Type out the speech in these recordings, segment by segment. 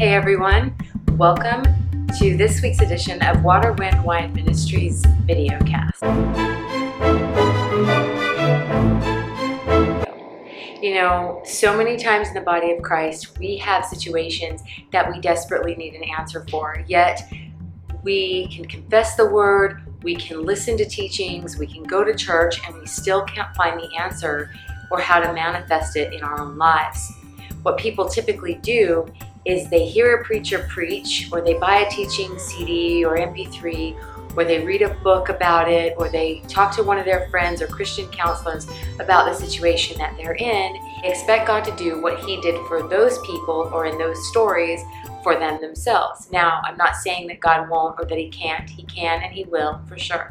Hey everyone, welcome to this week's edition of Water, Wind, Wine Ministries videocast. You know, so many times in the body of Christ, we have situations that we desperately need an answer for, yet we can confess the word, we can listen to teachings, we can go to church, and we still can't find the answer or how to manifest it in our own lives. What people typically do is they hear a preacher preach, or they buy a teaching CD or MP3, or they read a book about it, or they talk to one of their friends or Christian counselors about the situation that they're in. Expect God to do what He did for those people or in those stories for them themselves. Now, I'm not saying that God won't or that He can't. He can and He will for sure.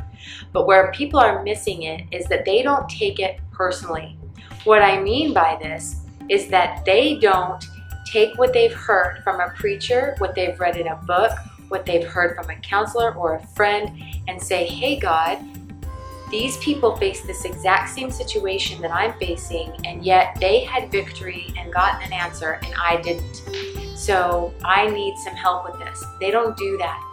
But where people are missing it is that they don't take it personally. What I mean by this is that they don't take what they've heard from a preacher, what they've read in a book, what they've heard from a counselor or a friend, and say, hey, God, these people face this exact same situation that I'm facing, and yet they had victory and got an answer, and I didn't. So I need some help with this. They don't do that.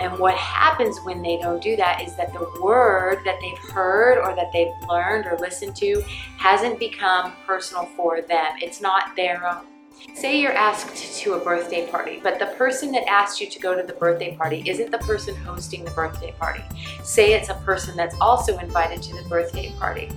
And what happens when they don't do that is that the word that they've heard or that they've learned or listened to hasn't become personal for them. It's not their own. Say you're asked to a birthday party, but the person that asked you to go to the birthday party isn't the person hosting the birthday party. Say it's a person that's also invited to the birthday party.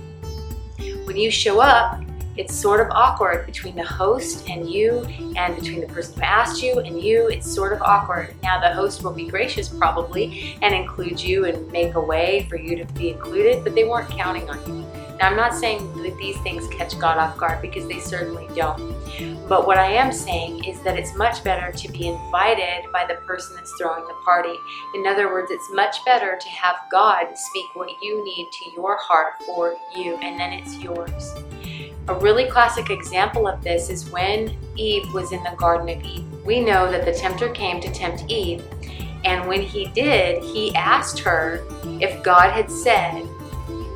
When you show up, it's sort of awkward between the host and you, and between the person who asked you and you. It's sort of awkward. Now, the host will be gracious probably and include you and make a way for you to be included, but they weren't counting on you. Now, I'm not saying that these things catch God off guard because they certainly don't. But what I am saying is that it's much better to be invited by the person that's throwing the party. In other words, it's much better to have God speak what you need to your heart for you, and then it's yours. A really classic example of this is when Eve was in the Garden of Eden. We know that the tempter came to tempt Eve, and when he did, he asked her if God had said,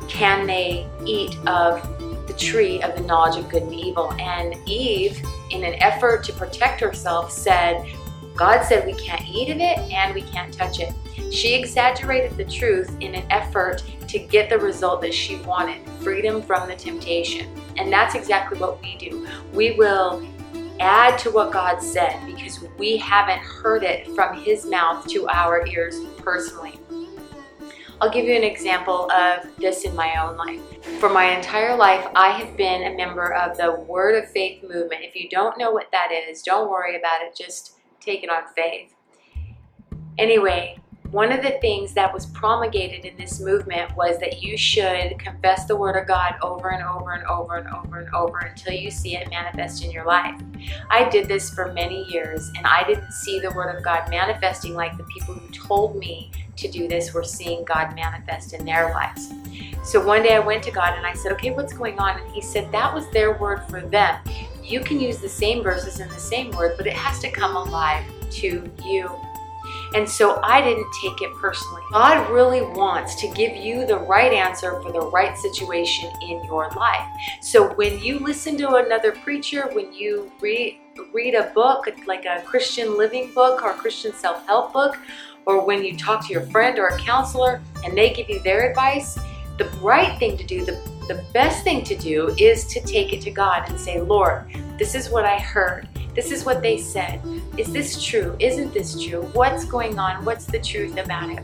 Can they eat of the tree of the knowledge of good and evil? And Eve, in an effort to protect herself, said, God said we can't eat of it and we can't touch it. She exaggerated the truth in an effort to get the result that she wanted freedom from the temptation. And that's exactly what we do. We will add to what God said because we haven't heard it from His mouth to our ears personally. I'll give you an example of this in my own life. For my entire life, I have been a member of the Word of Faith movement. If you don't know what that is, don't worry about it, just take it on faith. Anyway, one of the things that was promulgated in this movement was that you should confess the Word of God over and over and over and over and over until you see it manifest in your life. I did this for many years and I didn't see the Word of God manifesting like the people who told me to do this were seeing God manifest in their lives. So one day I went to God and I said, Okay, what's going on? And He said, That was their word for them. You can use the same verses and the same word, but it has to come alive to you. And so I didn't take it personally. God really wants to give you the right answer for the right situation in your life. So when you listen to another preacher, when you read read a book like a Christian living book or a Christian self-help book, or when you talk to your friend or a counselor and they give you their advice, the right thing to do, the, the best thing to do is to take it to God and say, Lord, this is what I heard. This is what they said. Is this true? Isn't this true? What's going on? What's the truth about it?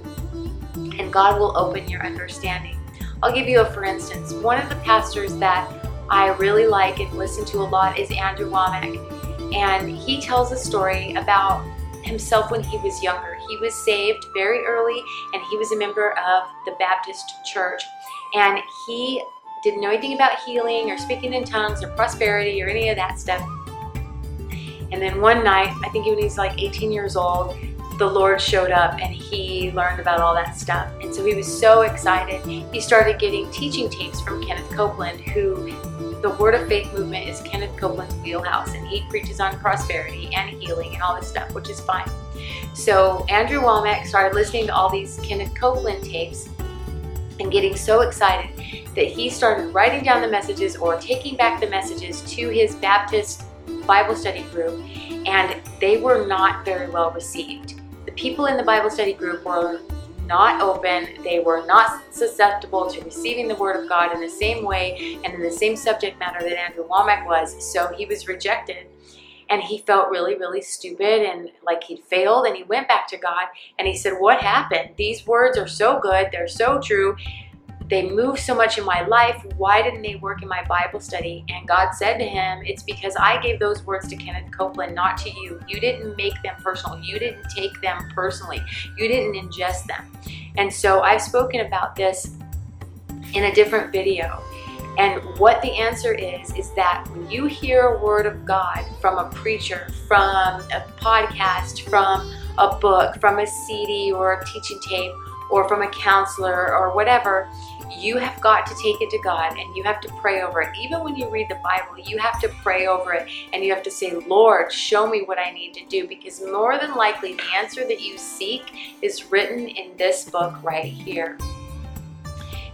And God will open your understanding. I'll give you a for instance. One of the pastors that I really like and listen to a lot is Andrew Wommack. And he tells a story about himself when he was younger. He was saved very early and he was a member of the Baptist church. And he didn't know anything about healing or speaking in tongues or prosperity or any of that stuff. And then one night, I think when he's like 18 years old, the Lord showed up and he learned about all that stuff. And so he was so excited. He started getting teaching tapes from Kenneth Copeland, who the Word of Faith movement is Kenneth Copeland's wheelhouse, and he preaches on prosperity and healing and all this stuff, which is fine. So Andrew Wommack started listening to all these Kenneth Copeland tapes and getting so excited that he started writing down the messages or taking back the messages to his Baptist Bible study group and they were not very well received. The people in the Bible study group were not open, they were not susceptible to receiving the Word of God in the same way and in the same subject matter that Andrew Wommack was, so he was rejected. And he felt really, really stupid and like he'd failed. And he went back to God and he said, What happened? These words are so good, they're so true they move so much in my life. Why didn't they work in my Bible study? And God said to him, It's because I gave those words to Kenneth Copeland, not to you. You didn't make them personal. You didn't take them personally. You didn't ingest them. And so I've spoken about this in a different video. And what the answer is, is that when you hear a word of God from a preacher, from a podcast, from a book, from a CD or a teaching tape, or from a counselor or whatever, you have got to take it to God and you have to pray over it. Even when you read the Bible, you have to pray over it and you have to say, Lord, show me what I need to do because more than likely the answer that you seek is written in this book right here.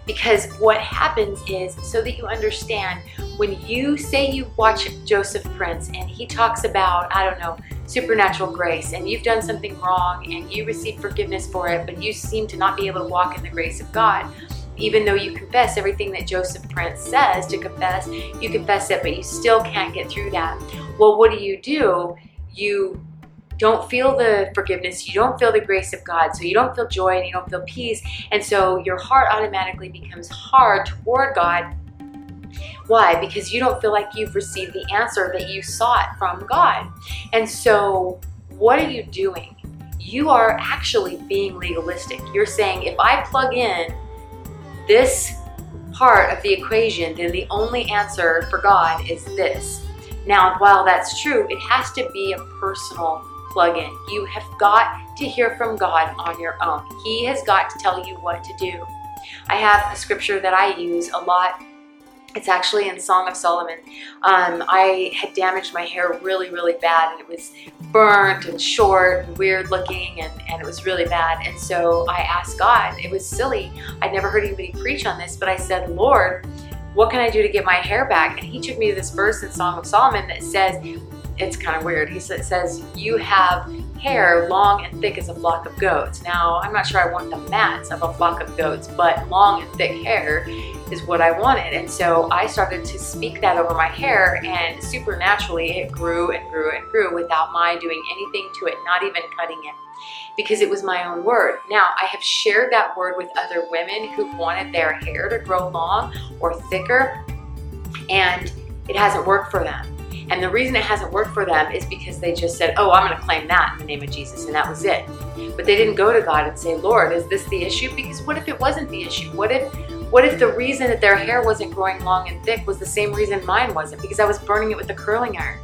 Because what happens is, so that you understand, when you say you watch Joseph Prince and he talks about, I don't know, supernatural grace and you've done something wrong and you receive forgiveness for it, but you seem to not be able to walk in the grace of God, even though you confess everything that Joseph Prince says to confess, you confess it, but you still can't get through that. Well, what do you do? You don't feel the forgiveness, you don't feel the grace of God, so you don't feel joy and you don't feel peace, and so your heart automatically becomes hard toward God. Why? Because you don't feel like you've received the answer that you sought from God. And so, what are you doing? You are actually being legalistic. You're saying, if I plug in this part of the equation, then the only answer for God is this. Now, while that's true, it has to be a personal plug in. You have got to hear from God on your own. He has got to tell you what to do. I have a scripture that I use a lot it's actually in Song of Solomon. Um, I had damaged my hair really, really bad, and it was burnt and short and weird looking, and, and it was really bad. And so I asked God, it was silly. I'd never heard anybody preach on this, but I said, Lord, what can I do to get my hair back? And he took me to this verse in Song of Solomon that says, it's kind of weird. He says, You have hair long and thick as a flock of goats. Now, I'm not sure I want the mats of a flock of goats, but long and thick hair is what I wanted. And so I started to speak that over my hair, and supernaturally it grew and grew and grew without my doing anything to it, not even cutting it, because it was my own word. Now, I have shared that word with other women who wanted their hair to grow long or thicker, and it hasn't worked for them. And the reason it hasn't worked for them is because they just said, Oh, I'm going to claim that in the name of Jesus, and that was it. But they didn't go to God and say, Lord, is this the issue? Because what if it wasn't the issue? What if what if the reason that their hair wasn't growing long and thick was the same reason mine wasn't? Because I was burning it with a curling iron.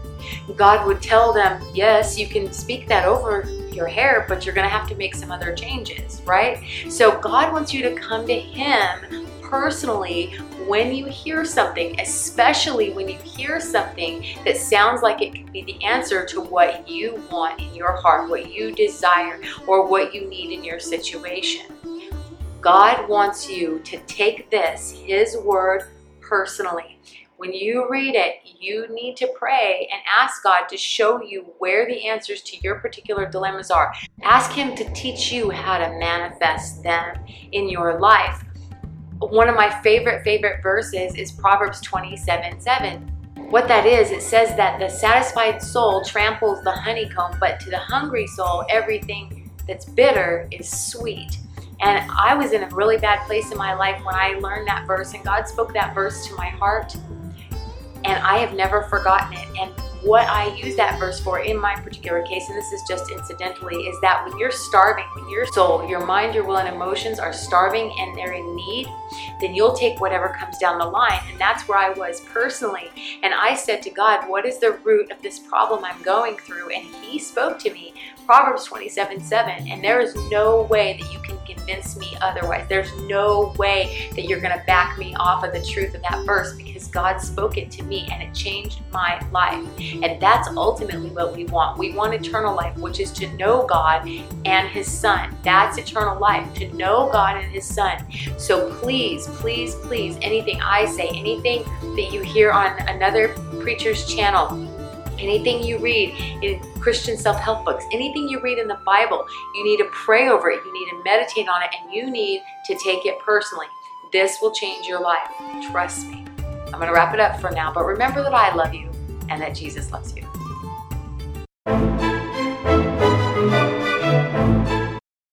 God would tell them, Yes, you can speak that over your hair, but you're going to have to make some other changes, right? So God wants you to come to Him personally when you hear something, especially when you hear something that sounds like it could be the answer to what you want in your heart, what you desire, or what you need in your situation. God wants you to take this, His word, personally. When you read it, you need to pray and ask God to show you where the answers to your particular dilemmas are. Ask Him to teach you how to manifest them in your life one of my favorite, favorite verses is Proverbs 27 7. What that is, it says that the satisfied soul tramples the honeycomb, but to the hungry soul, everything that's bitter is sweet. And I was in a really bad place in my life when I learned that verse, and God spoke that verse to my heart. And I have never forgotten it. And what I use that verse for in my particular case, and this is just incidentally, is that when you're starving, when your soul, your mind, your will, and emotions are starving and they're in need, then you'll take whatever comes down the line. And that's where I was personally. And I said to God, What is the root of this problem I'm going through? And He spoke to me, Proverbs 27 7. And there is no way that you can convince me otherwise. There's no way that you're going to back me off of the truth of that verse because God spoke it to me and it changed my life. And that's ultimately what we want. We want eternal life, which is to know God and His Son. That's eternal life, to know God and His Son. So please, please, please, anything I say, anything that you hear on another preacher's channel, Anything you read in Christian self help books, anything you read in the Bible, you need to pray over it, you need to meditate on it, and you need to take it personally. This will change your life. Trust me. I'm going to wrap it up for now, but remember that I love you and that Jesus loves you.